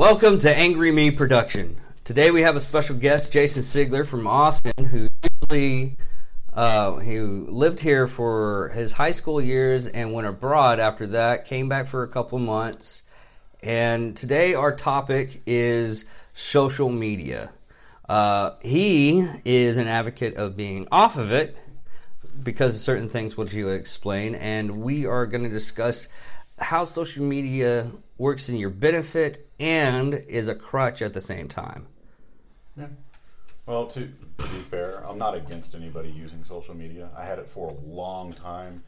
Welcome to Angry Me Production. Today we have a special guest, Jason Sigler from Austin, who usually uh, who lived here for his high school years and went abroad after that. Came back for a couple months, and today our topic is social media. Uh, he is an advocate of being off of it because of certain things which you explain, and we are going to discuss how social media works in your benefit and is a crutch at the same time. Yeah. Well, to, to be fair, I'm not against anybody using social media. I had it for a long time.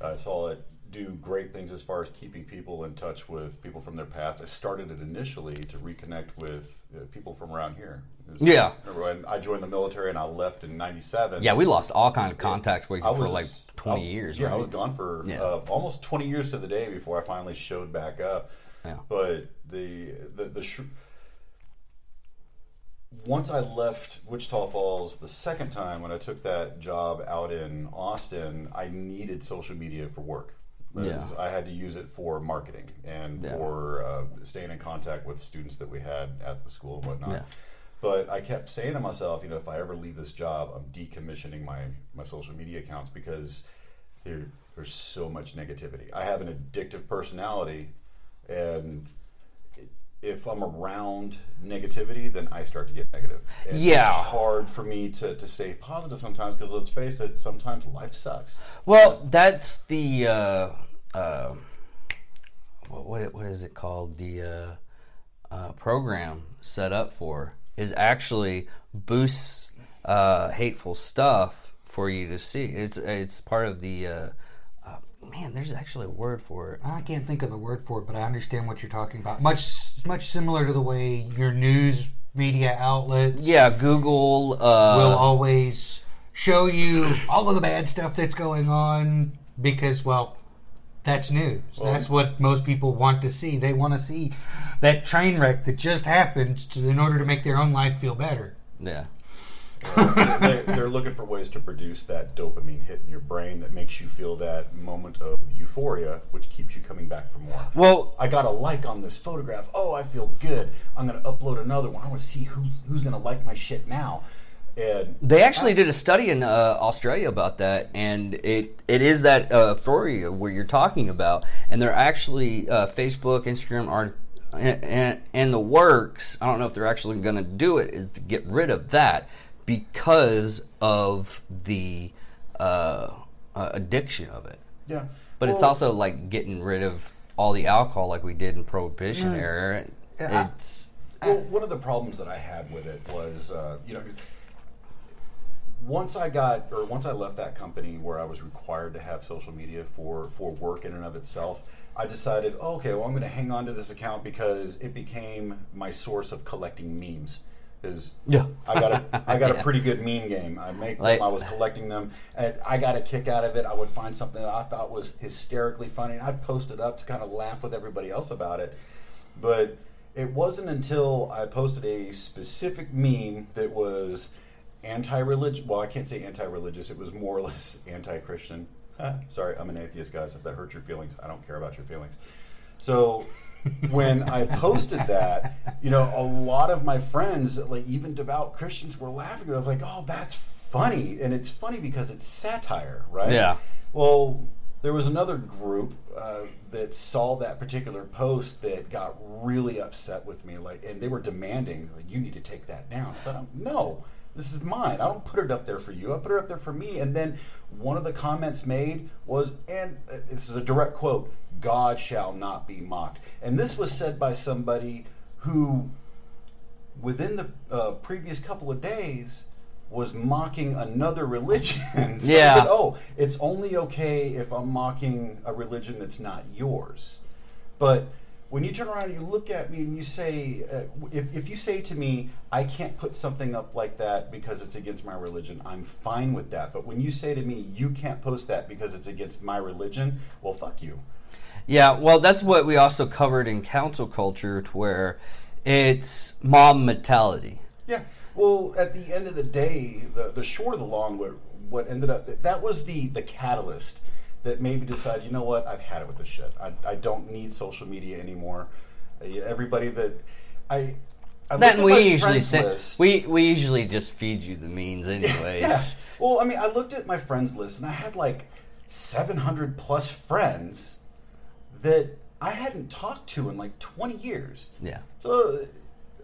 I saw it do great things as far as keeping people in touch with people from their past. I started it initially to reconnect with uh, people from around here. Was- Yeah. When I joined the military and I left in '97? Yeah, we lost all kind of contact with you I for was- like 20 I- years, Yeah, right? I was gone for Yeah. uh, almost 20 years to the day before I finally showed back up. Yeah. But the the the sh- once I left Wichita Falls the second time when I took that job out in Austin, I needed social media for work. Because Yeah. I had to use it for marketing and Yeah. for uh, staying in contact with students that we had at the school and whatnot. Yeah. But I kept saying to myself, you know, if I ever leave this job, I'm decommissioning my, my social media accounts because there, there's so much negativity. I have an addictive personality, and if I'm around negativity, then I start to get negative. And Yeah. It's hard for me to, to stay positive sometimes because let's face it, sometimes life sucks. Well, that's the uh, uh, what what what is it called? The uh, uh, program set up for is actually boosts uh, hateful stuff for you to see. It's it's part of the uh, man. There's actually a word for it. I can't think of the word for it, but I understand what you're talking about. Much much similar to the way your news media outlets Yeah, Google. Uh, will always show you all of the bad stuff that's going on because well that's news. that's what most people want to see. They want to see that train wreck that just happened to, in order to make their own life feel better. yeah. they, they're looking for ways to produce that dopamine hit in your brain that makes you feel that moment of euphoria, which keeps you coming back for more. Well, I got a like on this photograph. Oh, I feel good. I'm going to upload another one. I want to see who's who's going to like my shit now. And They actually did a study in uh, Australia about that, and it it is that uh, euphoria where you're talking about, and they're actually uh, Facebook, Instagram are and, and, and the works. I don't know if they're actually going to do it. Is to get rid of that because of the uh, uh, addiction of it. yeah, But it's also like getting rid of all the alcohol, like we did in Prohibition era. Yeah. It's Well, one of the problems that I had with it was, uh, you know, once I got or once I left that company where I was required to have social media for for work in and of itself, I decided, oh, okay, well, I'm going to hang on to this account because it became my source of collecting memes. Is Yeah. I got a I got a pretty good meme game. I make Like- them. I was collecting them, and I got a kick out of it. I would find something that I thought was hysterically funny, and I'd post it up to kind of laugh with everybody else about it. But it wasn't until I posted a specific meme that was anti-religious. Well, I can't say anti-religious. It was more or less anti-Christian. Sorry, I'm an atheist, guys. If that hurts your feelings, I don't care about your feelings. So when I posted that, you know, a lot of my friends, like even devout Christians, were laughing. I was like, "Oh, that's funny," and it's funny because it's satire, right? Yeah. Well, there was another group uh, that saw that particular post that got really upset with me, like, and they were demanding, like, "You need to take that down." I thought, "No." This is mine. I don't put it up there for you. I put it up there for me. And then one of the comments made was, and uh, this is a direct quote God shall not be mocked. And this was said by somebody who within the uh, previous couple of days was mocking another religion. so Yeah. Said, oh, it's only okay if I'm mocking a religion that's not yours. But when you turn around and you look at me and you say, uh, if, if you say to me, I can't put something up like that because it's against my religion, I'm fine with that. But when you say to me, you can't post that because it's against my religion, well, fuck you. Yeah, well, that's what we also covered in cancel culture, to where it's mob mentality. Yeah. Well, at the end of the day, the, the short of the long, what, what ended up, that was the, the catalyst that made me decide, you know what, I've had it with this shit. I, I don't need social media anymore. Everybody that, I. I and we usually send, we we usually just feed you the memes anyways. Yeah. Well, I mean, I looked at my friends list and I had like 700 plus friends that I hadn't talked to in like 20 years. Yeah. So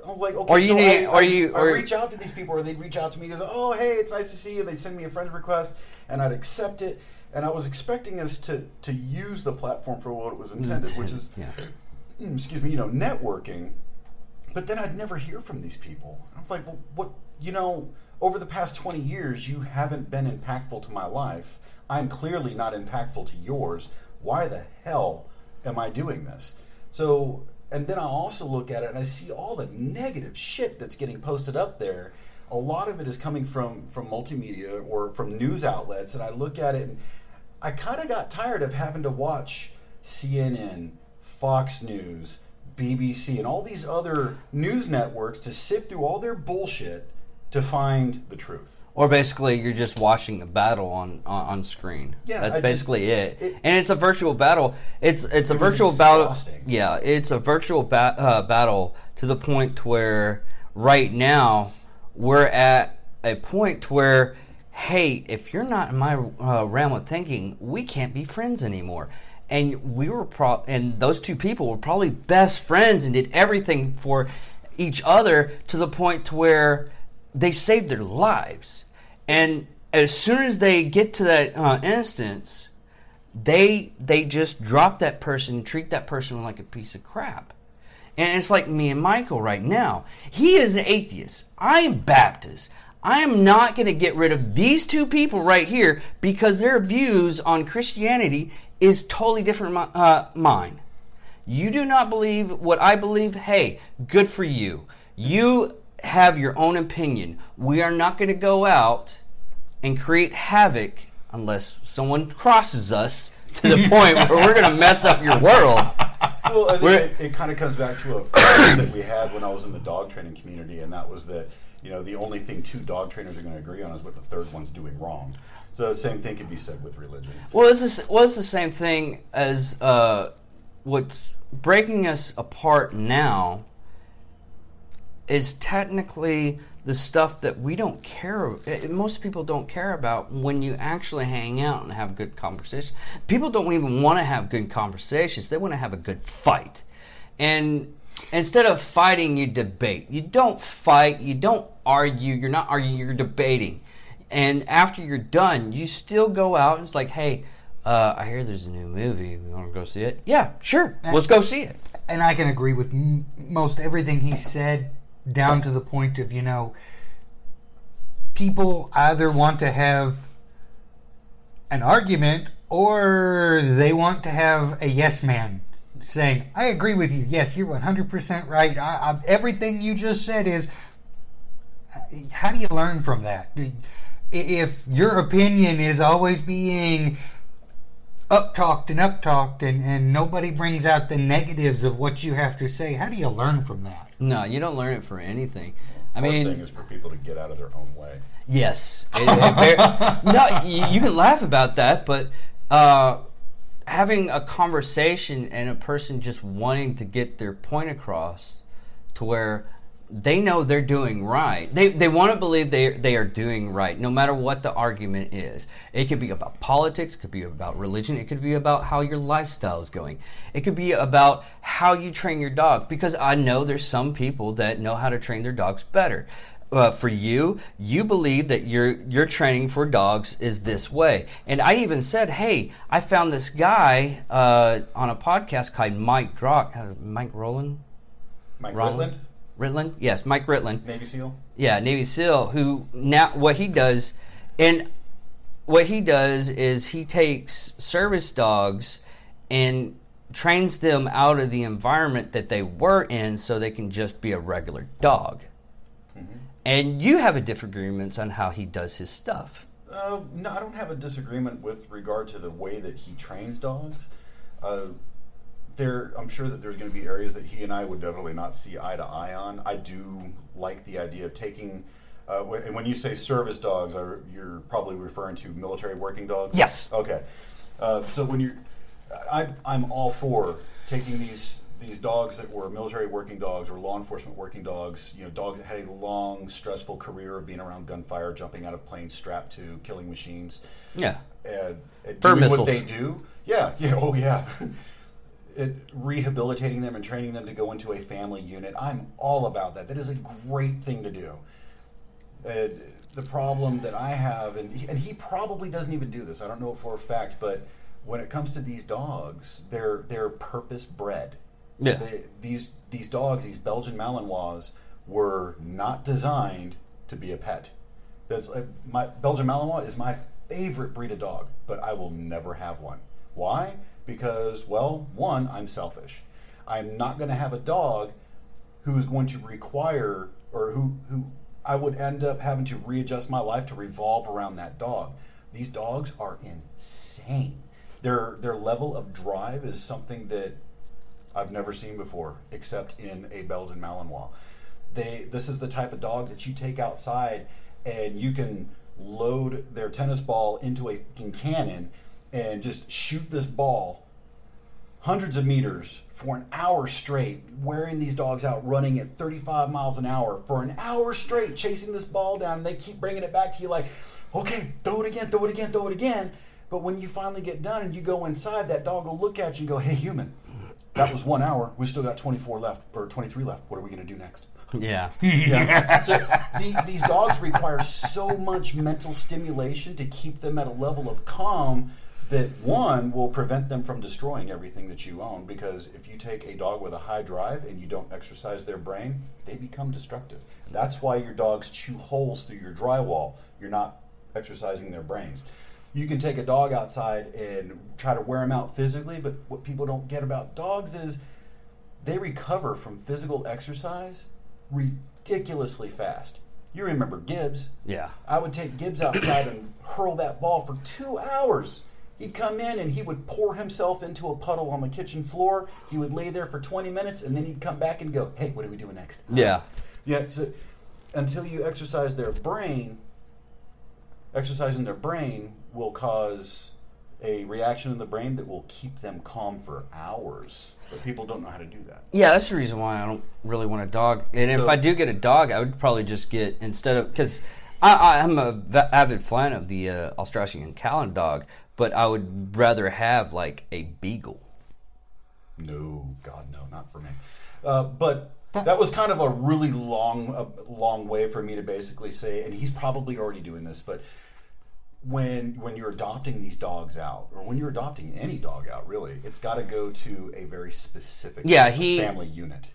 I was like, okay, Or you so need- I, or I- you- I or- reach out to these people, or they'd reach out to me because, oh, hey, it's nice to see you. They send me a friend request, and I'd accept it. And I was expecting us to to use the platform for what it was intended, which is, Yeah. mm, excuse me, you know, networking. But then I'd never hear from these people. I was like, well, what, you know, over the past 20 years, you haven't been impactful to my life. I'm clearly not impactful to yours. Why the hell am I doing this? So, and then I also look at it and I see all the negative shit that's getting posted up there. A lot of it is coming from from multimedia or from news outlets, and I look at it and I kind of got tired of having to watch CNN, Fox News, BBC, and all these other news networks to sift through all their bullshit to find the truth. Or basically, you're just watching a battle on on, on screen. Yeah, that's I just- basically it. it- And it's a virtual battle. It's it's a It was virtual battle. Yeah, it's a virtual ba- uh, battle to the point where right now we're at a point where, hey, if you're not in my uh, realm of thinking, we can't be friends anymore. And we were pro- and those two people were probably best friends and did everything for each other to the point to where they saved their lives. And as soon as they get to that uh, instance, they they just drop that person, treat that person like a piece of crap. And it's like me and Michael right now. He is an atheist. I am Baptist. I am not going to get rid of these two people right here because their views on Christianity is totally different from uh, mine. You do not believe what I believe. Hey, good for you. You have your own opinion. We are not going to go out and create havoc unless someone crosses us to the point where we're going to mess up your world. Well, I think We're- it, it kind of comes back to a that we had when I was in the dog training community, and that was that you know the only thing two dog trainers are going to agree on is what the third one's doing wrong. So the same thing could be said with religion. Well, it's the, well, it's the same thing as uh, what's breaking us apart now is technically the stuff that we don't care. eh, Most people don't care about when you actually hang out and have good conversations. People don't even want to have good conversations. They want to have a good fight, and instead of fighting, you debate. You don't fight. You don't argue. You're not arguing. You're debating. And after you're done, you still go out and it's like, hey, uh, I hear there's a new movie. You want to go see it? Yeah, sure. Let's go see it. and I can agree with m- most everything he said, down to the point of you know, people either want to have an argument or they want to have a yes man saying, "I agree with you. Yes, you're 100 percent right. I, I, everything you just said is." How do you learn from that? If your opinion is always being up talked and up talked and, and nobody brings out the negatives of what you have to say how do you learn from that No, you don't learn it for anything. I Hard mean, thing is for people to get out of their own way. Yes. It- it no, you, you can laugh about that, but uh, having a conversation and a person just wanting to get their point across to where they know they're doing right. They, they want to believe they, they are doing right, no matter what the argument is. It could be about politics, it could be about religion, it could be about how your lifestyle is going. It could be about how you train your dog, because I know there's some people that know how to train their dogs better uh, for you, you believe that your your training for dogs is this way. And I even said, "Hey, I found this guy uh, on a podcast called Mike Drock, uh, Mike Rowland, Mike Roland? Ritland, yes, Mike Ritland, Navy SEAL. yeah, Navy SEAL. Who now what he does, and what he does is he takes service dogs and trains them out of the environment that they were in, so they can just be a regular dog. And you have a different agreements on how he does his stuff. Uh, no, I don't have a disagreement with regard to the way that he trains dogs. Uh, there, I'm sure that there's going to be areas that he and I would definitely not see eye to eye on. I do like the idea of taking. Uh, and when you say service dogs, are, you're probably referring to military working dogs. Yes. Okay. Uh, so when you're, I, I'm all for taking these these dogs that were military working dogs or law enforcement working dogs, you know, dogs that had a long, stressful career of being around gunfire, jumping out of planes, strapped to killing machines, Yeah. and, and doing what they do. Yeah, yeah, oh yeah. it, rehabilitating them and training them to go into a family unit. I'm all about that. That is a great thing to do. Uh, the problem that I have, and he, and he probably doesn't even do this. I don't know for a fact, but when it comes to these dogs, they're they're purpose bred. Yeah. They, these these dogs, these Belgian Malinois, were not designed to be a pet. That's like my Belgian Malinois is my favorite breed of dog, but I will never have one. Why? Because well, one, I'm selfish. I'm not going to have a dog who's going to require or who who I would end up having to readjust my life to revolve around that dog. These dogs are insane. Their their level of drive is something that I've never seen before, except in a Belgian Malinois. They this is the type of dog that you take outside and you can load their tennis ball into a cannon and just shoot this ball hundreds of meters for an hour straight, wearing these dogs out running at 35 miles an hour for an hour straight, chasing this ball down, and they keep bringing it back to you like, okay, throw it again, throw it again, throw it again. But when you finally get done and you go inside, that dog will look at you and go, hey, human, that was one hour. We still got 24 left, or 23 left. What are we going to do next? Yeah. Yeah. so the, these dogs require so much mental stimulation to keep them at a level of calm that one will prevent them from destroying everything that you own. Because if you take a dog with a high drive and you don't exercise their brain, they become destructive. That's why your dogs chew holes through your drywall. You're not exercising their brains. You can take a dog outside and try to wear them out physically, but what people don't get about dogs is they recover from physical exercise ridiculously fast. You remember Gibbs. Yeah. I would take Gibbs outside and hurl that ball for two hours. He'd come in and he would pour himself into a puddle on the kitchen floor. He would lay there for 20 minutes and then he'd come back and go, Hey, what are we doing next? Yeah. Yeah, so until you exercise their brain, exercising their brain will cause a reaction in the brain that will keep them calm for hours. But people don't know how to do that. Yeah, that's the reason why I don't really want a dog. And if I do get a dog, I would probably just get instead of because I, I'm a v- avid fan of the uh, Australian cattle dog, but I would rather have like a beagle. No, God, no, not for me. Uh, but that was kind of a really long, uh, long way for me to basically say, and he's probably already doing this, but when when you're adopting these dogs out, or when you're adopting any dog out, really, it's got to go to a very specific Yeah, he- family unit.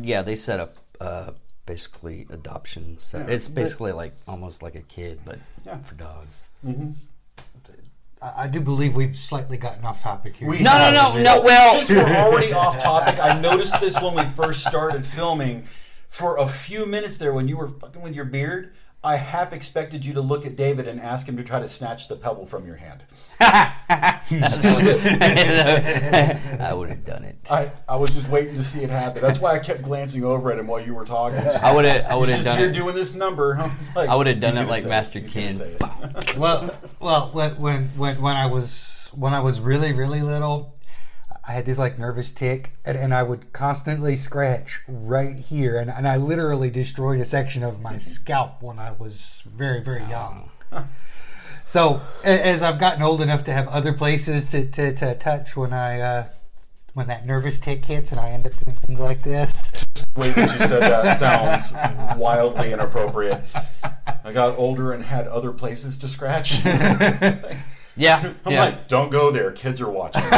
Yeah, they set up uh, basically adoption. So Yeah, it's but- basically like almost like a kid, but Yeah. for dogs. I, I do believe we've slightly gotten off topic here. We No, no, no, no. Well, Since we're already off topic, I noticed this when we first started filming. For a few minutes there, when you were fucking with your beard, I half expected you to look at David and ask him to try to snatch the pebble from your hand. I would have done it. I, I was just waiting to see it happen. That's why I kept glancing over at him while you were talking. I would have. I would have Just done here it. doing this number. I, like, I would have done it like Master He's Ken. well, well, when when when when I was when I was really really little, I had this like nervous tick, and, and I would constantly scratch right here, and, and I literally destroyed a section of my scalp when I was very very young. So as I've gotten old enough to have other places to, to, to touch when I uh, when that nervous tick hits and I end up doing things like this. The way that you said that sounds wildly inappropriate. I got older and had other places to scratch. Yeah, I'm yeah. like, don't go there. Kids are watching.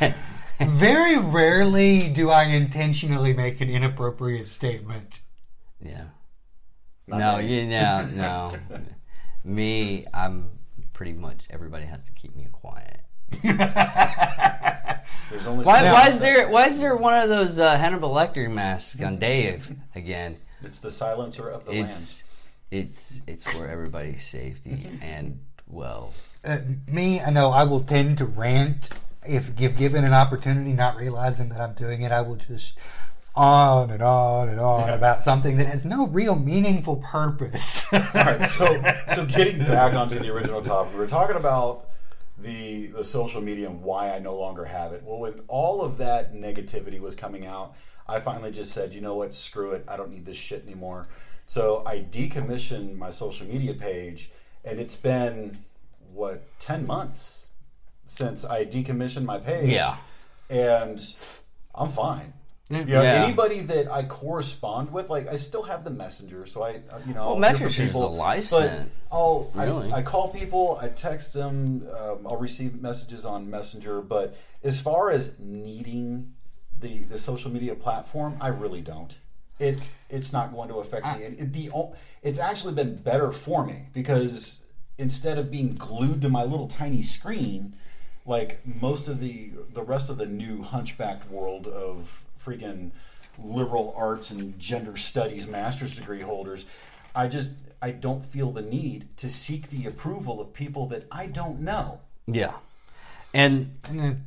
This. Very rarely do I intentionally make an inappropriate statement. Yeah. Not no, me. you no, no. Me, I'm pretty much everybody has to keep me quiet. There's only Why, why is there why is there one of those uh, Hannibal Lecter masks on Dave again? It's the silencer of the It's it's it's for everybody's safety and well, Uh, me, I know I will tend to rant if, if given an opportunity, not realizing that I'm doing it. I will just on and on and on Yeah. about something that has no real meaningful purpose. All right, so so getting back onto the original topic, we were talking about the the social media and why I no longer have it. Well, when all of that negativity was coming out, I finally just said, you know what, screw it. I don't need this shit anymore. So I decommissioned my social media page, and it's been what ten months since I decommissioned my page. Yeah. and I'm fine. You know, Yeah. anybody that I correspond with, like I still have the messenger, so I, uh, you know, Well, I'll hear from Messenger's people, a license. But I'll, Really? I, I call people, I text them, um, I'll receive messages on Messenger. But as far as needing the the social media platform, I really don't. It it's not going to affect me. And it, the it's actually been better for me because instead of being glued to my little tiny screen, like most of the the rest of the new hunchbacked world of freaking liberal arts and gender studies master's degree holders, I just I don't feel the need to seek the approval of people that I don't know. Yeah, and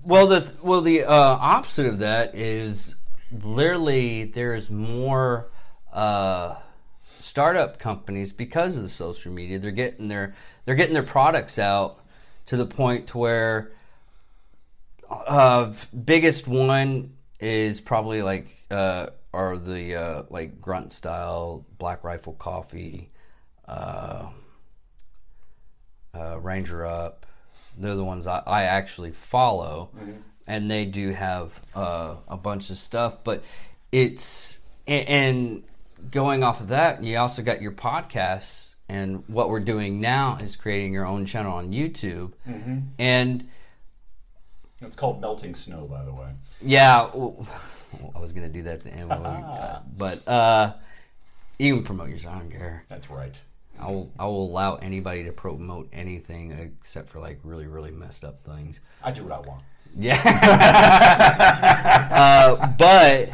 well, the well the uh, opposite of that is literally there's more uh, startup companies because of the social media. They're getting their they're getting their products out to the point to where uh, biggest one is probably like uh, are the uh, like grunt style black rifle coffee. Uh, uh, Ranger Up. They're the ones I, I actually follow, and they do have uh, a bunch of stuff. But it's and, and going off of that, you also got your podcasts, and what we're doing now is creating your own channel on YouTube, and It's called melting snow, by the way. yeah, well, I was gonna do that at the end, but uh, you can promote yours. I don't care. That's right. I will, I will allow anybody to promote anything except for like really, really messed up things. I do what I want. Yeah. uh, but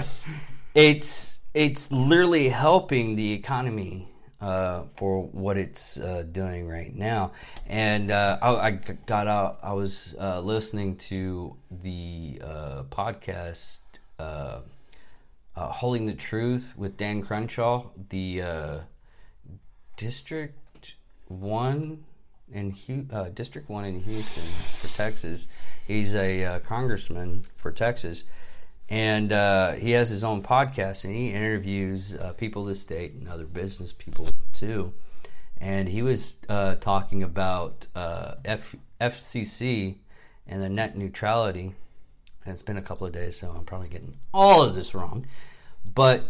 it's it's literally helping the economy uh, for what it's uh, doing right now. And uh, I, I got out. I was uh, listening to the uh, podcast. Uh, Hold These Truths with Dan Crenshaw, the District One in Hu- District One in Houston for Texas. He's a congressman for Texas, and uh, he has his own podcast, and he interviews uh, people the state and other business people too. And he was uh, talking about uh, F- FCC and the net neutrality. And it's been a couple of days, so I'm probably getting all of this wrong. But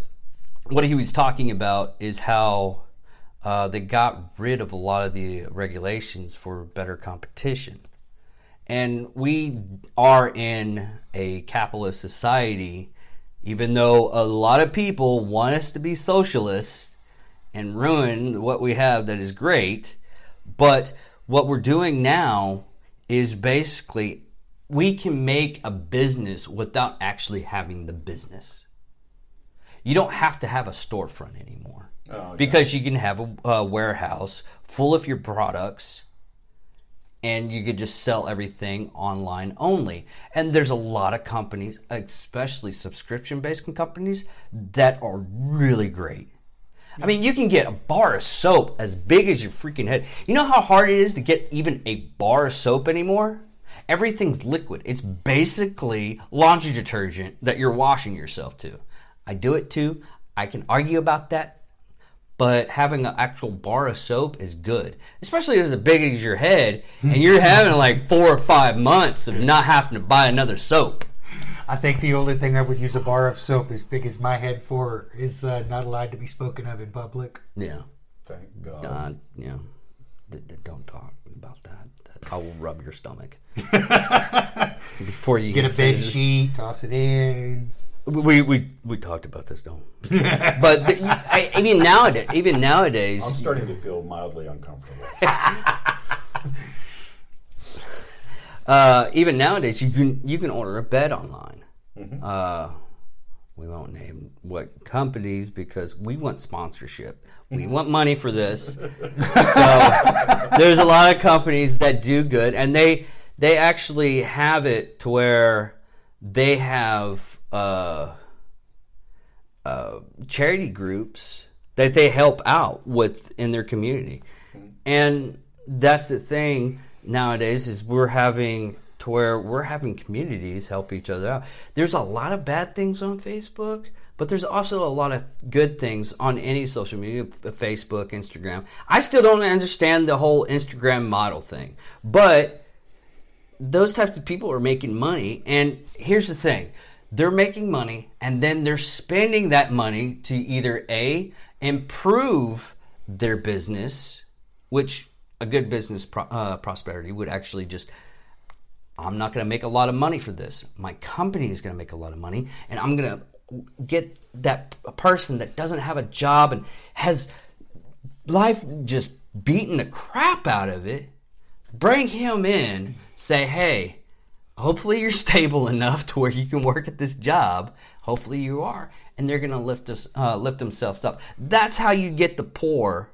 what he was talking about is how uh, they got rid of a lot of the regulations for better competition. And we are in a capitalist society, even though a lot of people want us to be socialists and ruin what we have that is great. But what we're doing now is basically we can make a business without actually having the business. You don't have to have a storefront anymore Oh, because you can have a, a warehouse full of your products and you could just sell everything online only. And there's a lot of companies, especially subscription based companies, that are really great. I mean, you can get a bar of soap as big as your freaking head. You know how hard it is to get even a bar of soap anymore? Everything's liquid. It's basically laundry detergent that you're washing yourself to. I do it too. I can argue about that, but having an actual bar of soap is good, especially if it's as big as your head and you're having like four or five months of not having to buy another soap. I think the only thing I would use a bar of soap as big as my head for is uh, not allowed to be spoken of in public. Yeah. Thank God. Uh, you know, th- th- don't talk about that. That- I will rub your stomach before you Get a bed sheet, toss it in. We we we talked about this, don't? we? but the, I, even nowadays, even nowadays, I'm starting to feel mildly uncomfortable. uh, even nowadays, you can you can order a bed online. Uh, we won't name what companies because we want sponsorship. We want money for this. so there's a lot of companies that do good, and they they actually have it to where they have uh, uh, charity groups that they help out with in their community, and that's the thing nowadays is we're having to where we're having communities help each other out. There's a lot of bad things on Facebook, but there's also a lot of good things on any social media, Facebook, Instagram. I still don't understand the whole Instagram model thing, but those types of people are making money. And here's the thing they're making money and then they're spending that money to either A, improve their business, which a good business pro- uh, prosperity would actually just I'm not going to make a lot of money for this. My company is going to make a lot of money, and I'm going to get that person that doesn't have a job and has life just beating the crap out of it. Bring him in. Say, hey, hopefully you're stable enough to where you can work at this job. Hopefully you are, and they're going to lift us, uh, lift themselves up. That's how you get the poor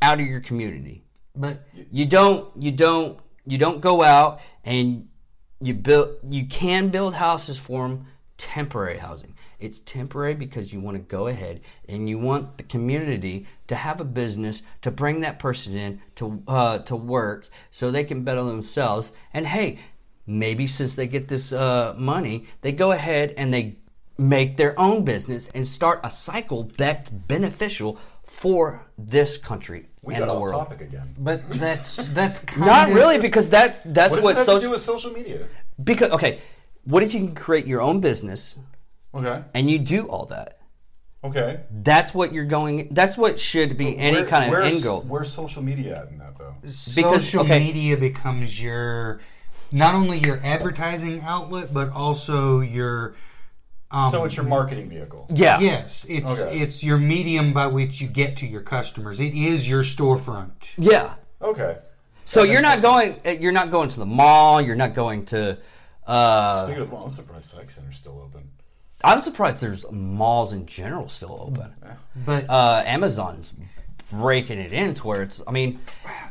out of your community. But You don't you don't you don't go out and you build you can build houses for them temporary housing. It's temporary because you want to go ahead and you want the community to have a business to bring that person in to uh, to work so they can better themselves. And hey, maybe since they get this uh, money, they go ahead and they make their own business and start a cycle that's beneficial for this country We and got the off world. topic again. but that's that's kind Not of, really, because that that's What what, that have to social do with social media? because okay, what if you can create your own business Okay. and you do all that? Okay. That's what you're going. That's what should be any Where- kind of where's, end goal. Where's social media at in that though? Because- social okay. media becomes your not only your advertising outlet but also your um, So it's your marketing vehicle. Yeah, yes it's Okay. it's your medium by which you get to your customers it is your storefront yeah. Okay. So you're not going. uh, You're not going to the mall. You're not going to. Uh, Speaking of, well, I'm surprised Sikes Senter's still open. I'm surprised there's malls in general still open. but Uh, Amazon's breaking it into where it's. I mean,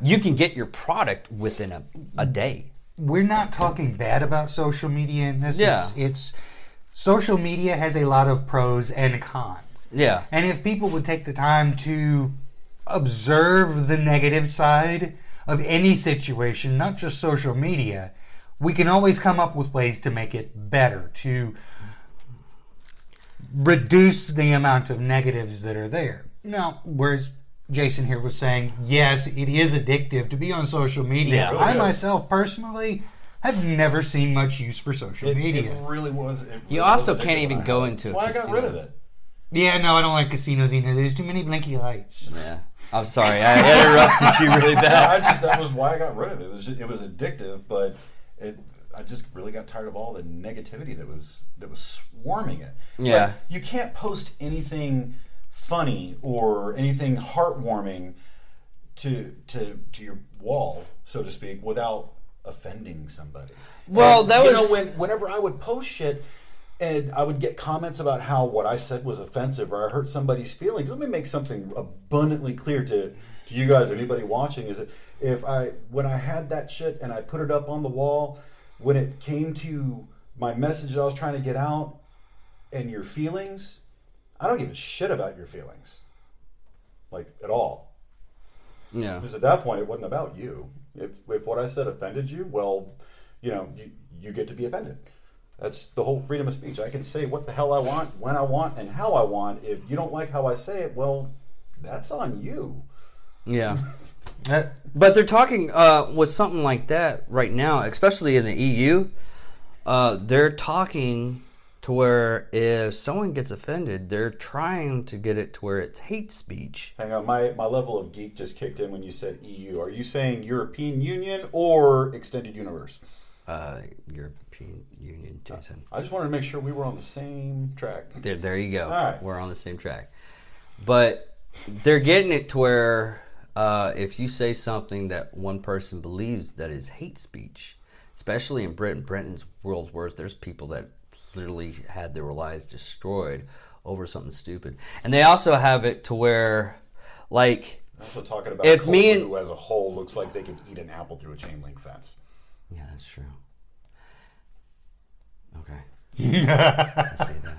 you can get your product within a, a day. We're not talking bad about social media in this Yeah. it's, it's social media has a lot of pros and cons Yeah. And if people would take the time to observe the negative side of any situation, not just social media, we can always come up with ways to make it better, to reduce the amount of negatives that are there. Now, whereas Jason here was saying, yes, it is addictive to be on social media. Yeah. I Really is. myself personally have never seen much use for social It, media. it really was. It You also was can't even go had it. into a That's why I got rid of it. yeah, no, I don't like casinos either. There's too many blinky lights. Yeah. I'm sorry. I interrupted you really bad. I just that was why I got rid of it. It was just, it was addictive, but it I just really got tired of all the negativity that was that was swarming it. Yeah. Like, you can't post anything funny or anything heartwarming to to to your wall, so to speak, without offending somebody. Well, And, that you was- know when whenever I would post shit. And I would get comments about how what I said was offensive or I hurt somebody's feelings. Let me make something abundantly clear to, to you guys, or anybody watching, is that if I when I had that shit and I put it up on the wall, when it came to my message that I was trying to get out and your feelings, I don't give a shit about your feelings. Like at all. Yeah. Because at that point it wasn't about you. If if what I said offended you, well, you know, you, you get to be offended. That's the whole freedom of speech. I can say what the hell I want, when I want, and how I want. If you don't like how I say it, well, that's on you. Yeah. That, But they're talking uh, with something like that right now, especially in the EU. Uh, they're talking to where if someone gets offended, they're trying to get it to where it's hate speech. Hang on, my, my level of geek just kicked in when you said EU. Are you saying European Union or extended universe? Uh, European Union, Jason. I just wanted to make sure we were on the same track. There, there you go. All right. We're on the same track. But they're getting it to where uh, if you say something that one person believes that is hate speech, especially in Britain, Britain's world's worst, there's people that literally had their lives destroyed over something stupid. And they also have it to where, like, Also talking about If me and- who as a whole looks like they could eat an apple through a chain link fence. yeah, that's true. Okay. I see that.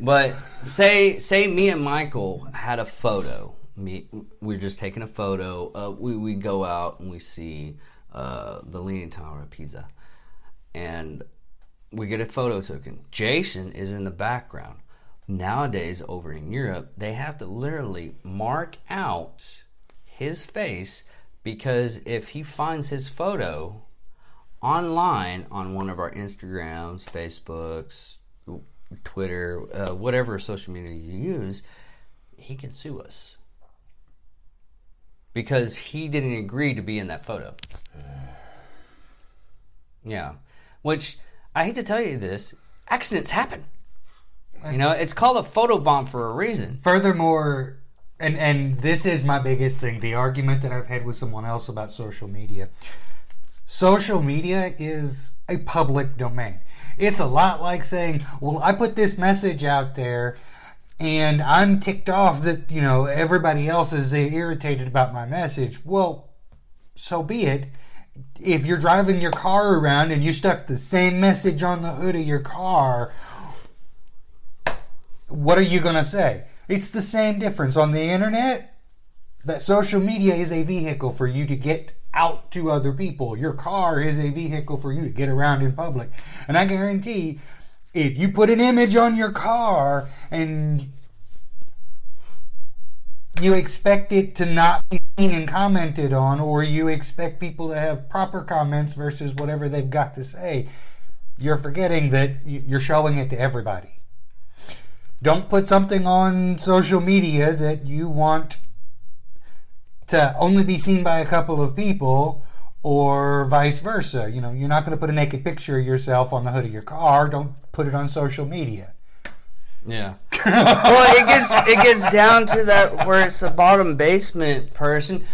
But say say me and Michael had a photo. Me we're just taking a photo. Uh, we we go out and we see uh, the Leaning Tower of Pisa, and we get a photo token. Jason is in the background. Nowadays, over in Europe, they have to literally mark out his face because if he finds his photo online on one of our Instagrams, Facebooks, Twitter, uh, whatever social media you use, he can sue us because he didn't agree to be in that photo. Yeah, which I hate to tell you this, accidents happen. You know, it's called a photo bomb for a reason. Furthermore, and and this is my biggest thing, the argument that I've had with someone else about social media. Social media is a public domain. It's a lot like saying, "Well, I put this message out there and I'm ticked off that, you know, everybody else is irritated about my message." Well, so be it. If you're driving your car around and you stuck the same message on the hood of your car, what are you going to say? It's the same difference on the internet. That social media is a vehicle for you to get out to other people. Your car is a vehicle for you to get around in public. And I guarantee if you put an image on your car and you expect it to not be and commented on, or you expect people to have proper comments versus whatever they've got to say, you're forgetting that you're showing it to everybody. Don't put something on social media that you want to only be seen by a couple of people or vice versa. You know, you're not going to put a naked picture of yourself on the hood of your car. Don't put it on social media. Yeah. well, it gets it gets down to that where it's a bottom basement person.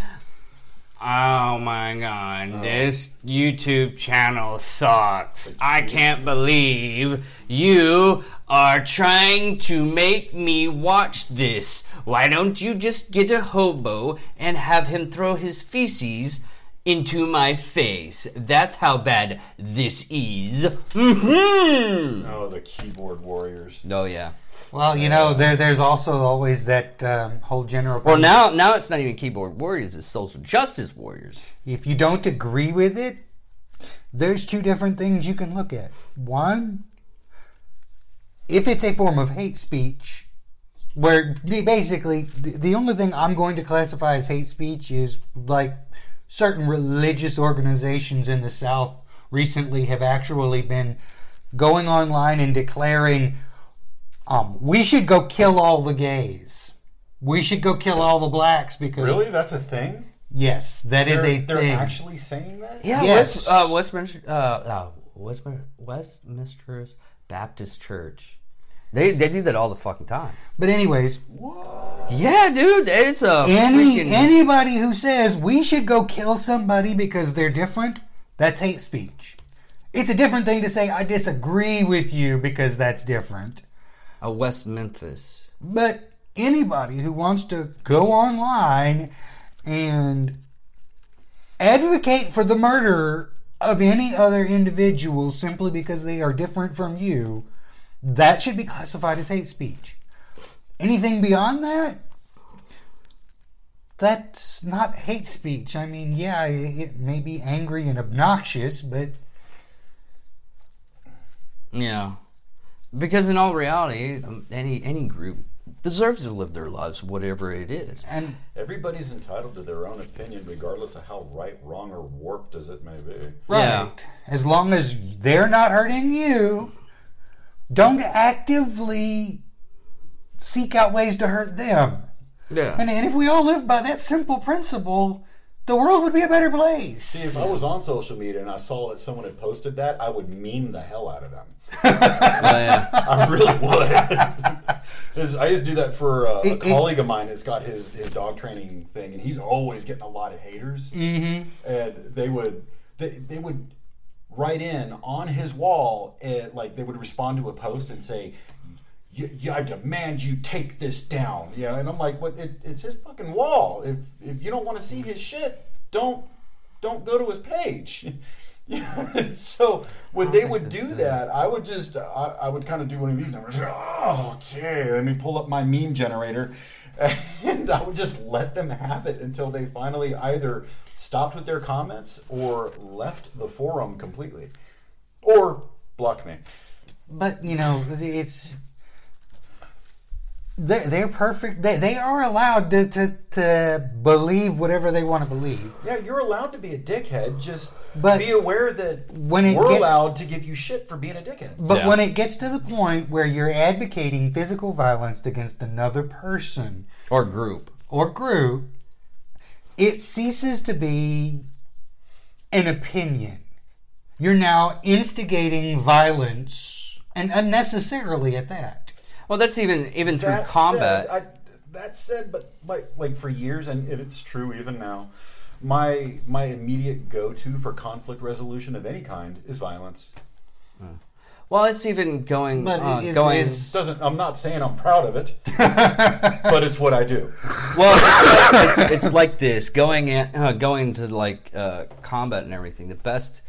Oh my god, oh. this YouTube channel sucks. I can't believe you are trying to make me watch this. Why don't you just get a hobo and have him throw his feces into my face? That's how bad this is. Mhm. Oh, the keyboard warriors. Oh yeah. Well, you know, there there's also always that um, whole general. Well, now now it's not even keyboard warriors; it's social justice warriors. if you don't agree with it, there's two different things you can look at. One, if it's a form of hate speech, where basically the, the only thing I'm going to classify as hate speech is like certain religious organizations in the South recently have actually been going online and declaring um, we should go kill all the gays. We should go kill all the blacks because Really? That's a thing? yes, that is They're, a they're thing. actually saying that? Yeah, Yes. West, uh, Westminster, uh, uh, Westminster, Westminster's Baptist Church. They they do that all the fucking time. but anyways, Yeah, dude, it's a any freaking- anybody who says we should go kill somebody because they're different, that's hate speech. It's a different thing to say I disagree with you because that's different. a West Memphis. But anybody who wants to go online and advocate for the murder of any other individual simply because they are different from you, that should be classified as hate speech. Anything beyond that, that's not hate speech. I mean, yeah, it it may be angry and obnoxious, but Yeah, because in all reality, um, any any group deserves to live their lives, whatever it is. and Everybody's entitled to their own opinion, regardless of how right, wrong, or warped as it may be. Right. Yeah. As long as they're not hurting you, don't actively seek out ways to hurt them. Yeah, And, and if we all lived by that simple principle, the world would be a better place. See, if I was on social media and I saw that someone had posted that, I would meme the hell out of them. Yeah. I really would. I used to do that for uh, a It- it- colleague of mine that's got his, his dog training thing, and he's always getting a lot of haters. Mm-hmm. And they would they, they would write in on his wall, and like they would respond to a post and say, "Y- y- "I demand you take this down." Yeah, and I'm like, "But it, it's his fucking wall. If if you don't want to see his shit, don't don't go to his page." So when they would do that, I would just I, I would kind of do one of these numbers. Oh, okay, let me pull up my meme generator, and I would just let them have it until they finally either stopped with their comments or left the forum completely, or blocked me. But you know, it's they're, they're perfect. They, they are allowed to, to, to believe whatever they want to believe. Yeah, you're allowed to be a dickhead. Just But be aware that when it we're gets- allowed to give you shit for being a dickhead. But Yeah. when it gets to the point where you're advocating physical violence against another person or group. or group, it ceases to be an opinion. You're now instigating violence, and unnecessarily at that. Well, that's even even through That combat. Said, I, that said, but like like for years, and it's true even now. My my immediate go to for conflict resolution of any kind is violence. well, it's even going But uh, is- going. is- Doesn't I'm not saying I'm proud of it, but it's what I do. Well, it's, like, it's, it's like this going in, uh, going to like uh, combat and everything. The best,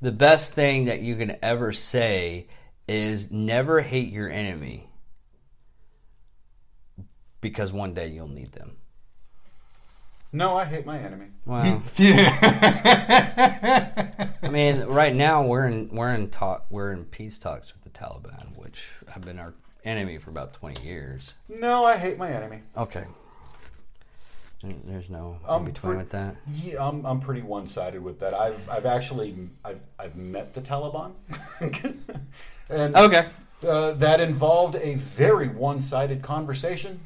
the best thing that you can ever say is never hate your enemy because one day you'll need them. No, I hate my enemy. Wow. I mean, right now we're in we're in talk we're in peace talks with the Taliban, which have been our enemy for about twenty years. No, I hate my enemy. Okay, there's no in between for- with that. Yeah, I'm, I'm pretty one sided with that. I've I've actually I've I've met the Taliban, and Okay, uh, that involved a very one sided conversation.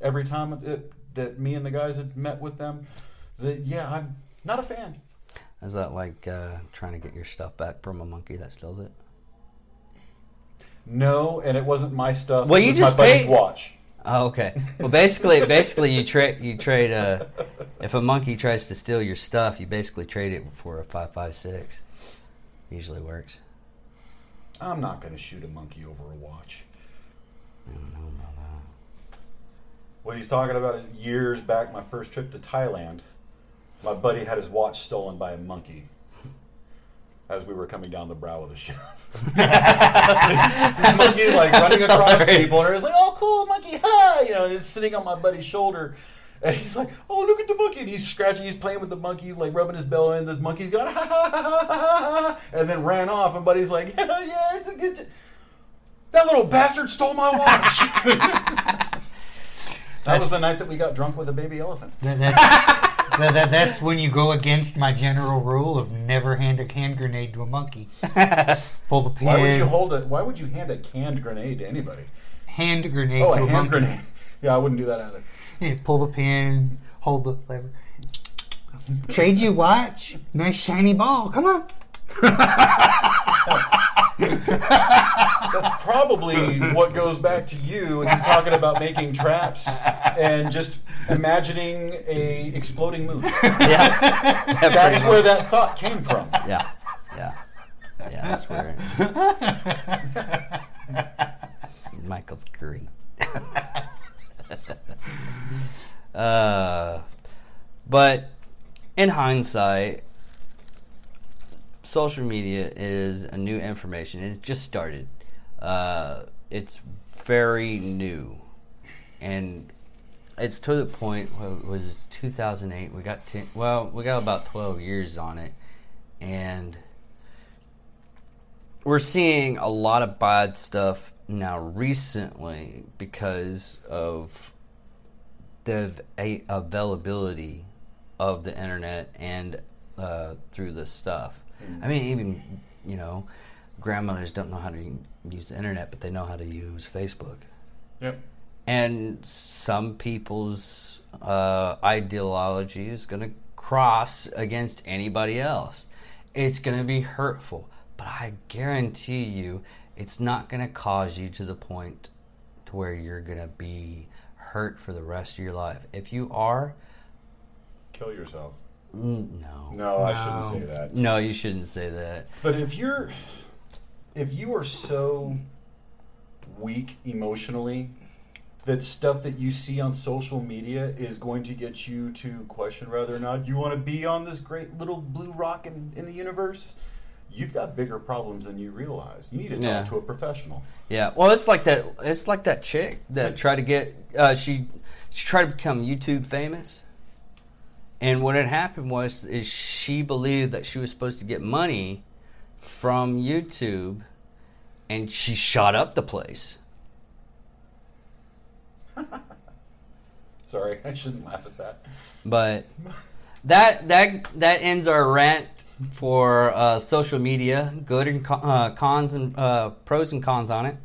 Every time it, that me and the guys had met with them, that yeah, I'm not a fan. is that like uh, trying to get your stuff back from a monkey that steals it? No, and it wasn't my stuff. Well, it you was just my paid- watch. Oh, okay. Well, basically, basically, you trade you trade a. If a monkey tries to steal your stuff, you basically trade it for a five five six. Usually works. I'm not going to shoot a monkey over a watch. What he's talking about is years back, my first trip to Thailand. My buddy had his watch stolen by a monkey as we were coming down the brow of the ship. the monkey like running across Sorry. people, and it's like, "Oh, cool monkey, hi!" You know, and it's sitting on my buddy's shoulder. And he's like, "Oh, look at the monkey!" And he's scratching, he's playing with the monkey, like rubbing his belly, and this monkey's going, "Ha ha ha ha ha!" ha," and then ran off. And buddy's like, "Yeah, yeah, it's a good." T- that little bastard stole my watch. that was the night that we got drunk with a baby elephant. That, that's, that, that, that's when you go against my general rule of never hand a hand grenade to a monkey. Pull the pin. Why would you hold it? Why would you hand a canned grenade to anybody? hand grenade Oh, to a a hand monkey? grenade. Yeah, I wouldn't do that either. Yeah, pull the pin, hold the lever. Trade you watch. Nice shiny ball. Come on. That's probably what goes back to you. And he's talking about making traps and just imagining a exploding moon. Yeah, That's where that thought came from. yeah, yeah, yeah. That's where Michael's great. uh, but in hindsight, social media is a new information. It just started. Uh, it's very new, and it's to the point. What was 2008? We got ten, well, we got about 12 years on it, and we're seeing a lot of bad stuff now recently because of the availability of the internet and uh, through this stuff. I mean, even you know, grandmothers don't know how to use the internet, but they know how to use Facebook. Yep. And some people's uh, ideology is going to cross against anybody else. It's going to be hurtful, but I guarantee you, it's not going to cause you to the point to where you're going to be hurt for the rest of your life. If you are, Kill yourself. Mm, no, No, I shouldn't say that. no, you shouldn't say that. But if you're, if you are so weak emotionally that stuff that you see on social media is going to get you to question whether or not you want to be on this great little blue rock in, in the universe, you've got bigger problems than you realize. You need to talk Yeah. to a professional. Yeah, well, it's like that. It's like that chick that tried to get. Uh, she she tried to become YouTube famous, and what had happened was is she believed that she was supposed to get money from YouTube, and she shot up the place. Sorry, I shouldn't laugh at that. But that that that ends our rant for uh, social media. Good and co- uh, cons and uh, pros and cons on it.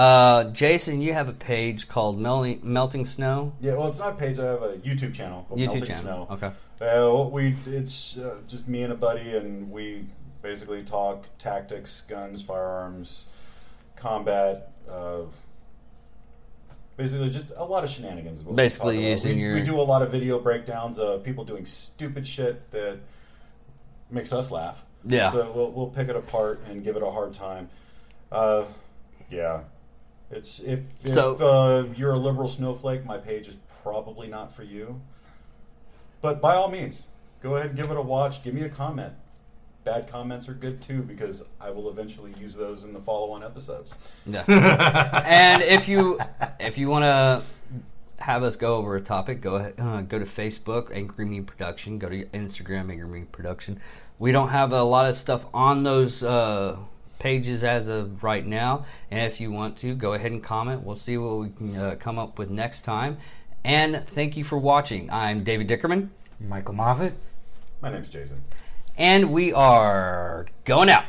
Uh, Jason, you have a page called Melting, Melting Snow. Yeah, well, it's not a page. I have a YouTube channel called YouTube Melting channel. Snow. Okay. Uh, what we it's uh, just me and a buddy, and we basically talk tactics, guns, firearms, combat. Uh, basically, just a lot of shenanigans. Basically using we, your- we do a lot of video breakdowns of people doing stupid shit that makes us laugh. Yeah. So we'll we'll pick it apart and give it a hard time. Uh, yeah. It's if, if So- uh, you're a liberal snowflake, my page is probably not for you. But by all means, go ahead and give it a watch. Give me a comment. Bad comments are good too because I will eventually use those in the follow-on episodes. Yeah. and if you if you want to have us go over a topic, go ahead, uh, go to Facebook, Angry Me Production. Go to Instagram, Angry Me Production. We don't have a lot of stuff on those uh, pages as of right now. And if you want to, go ahead and comment. We'll see what we can uh, come up with next time. And thank you for watching. I'm David Dickerman, Michael Moffat. My name's Jason. and we are going out.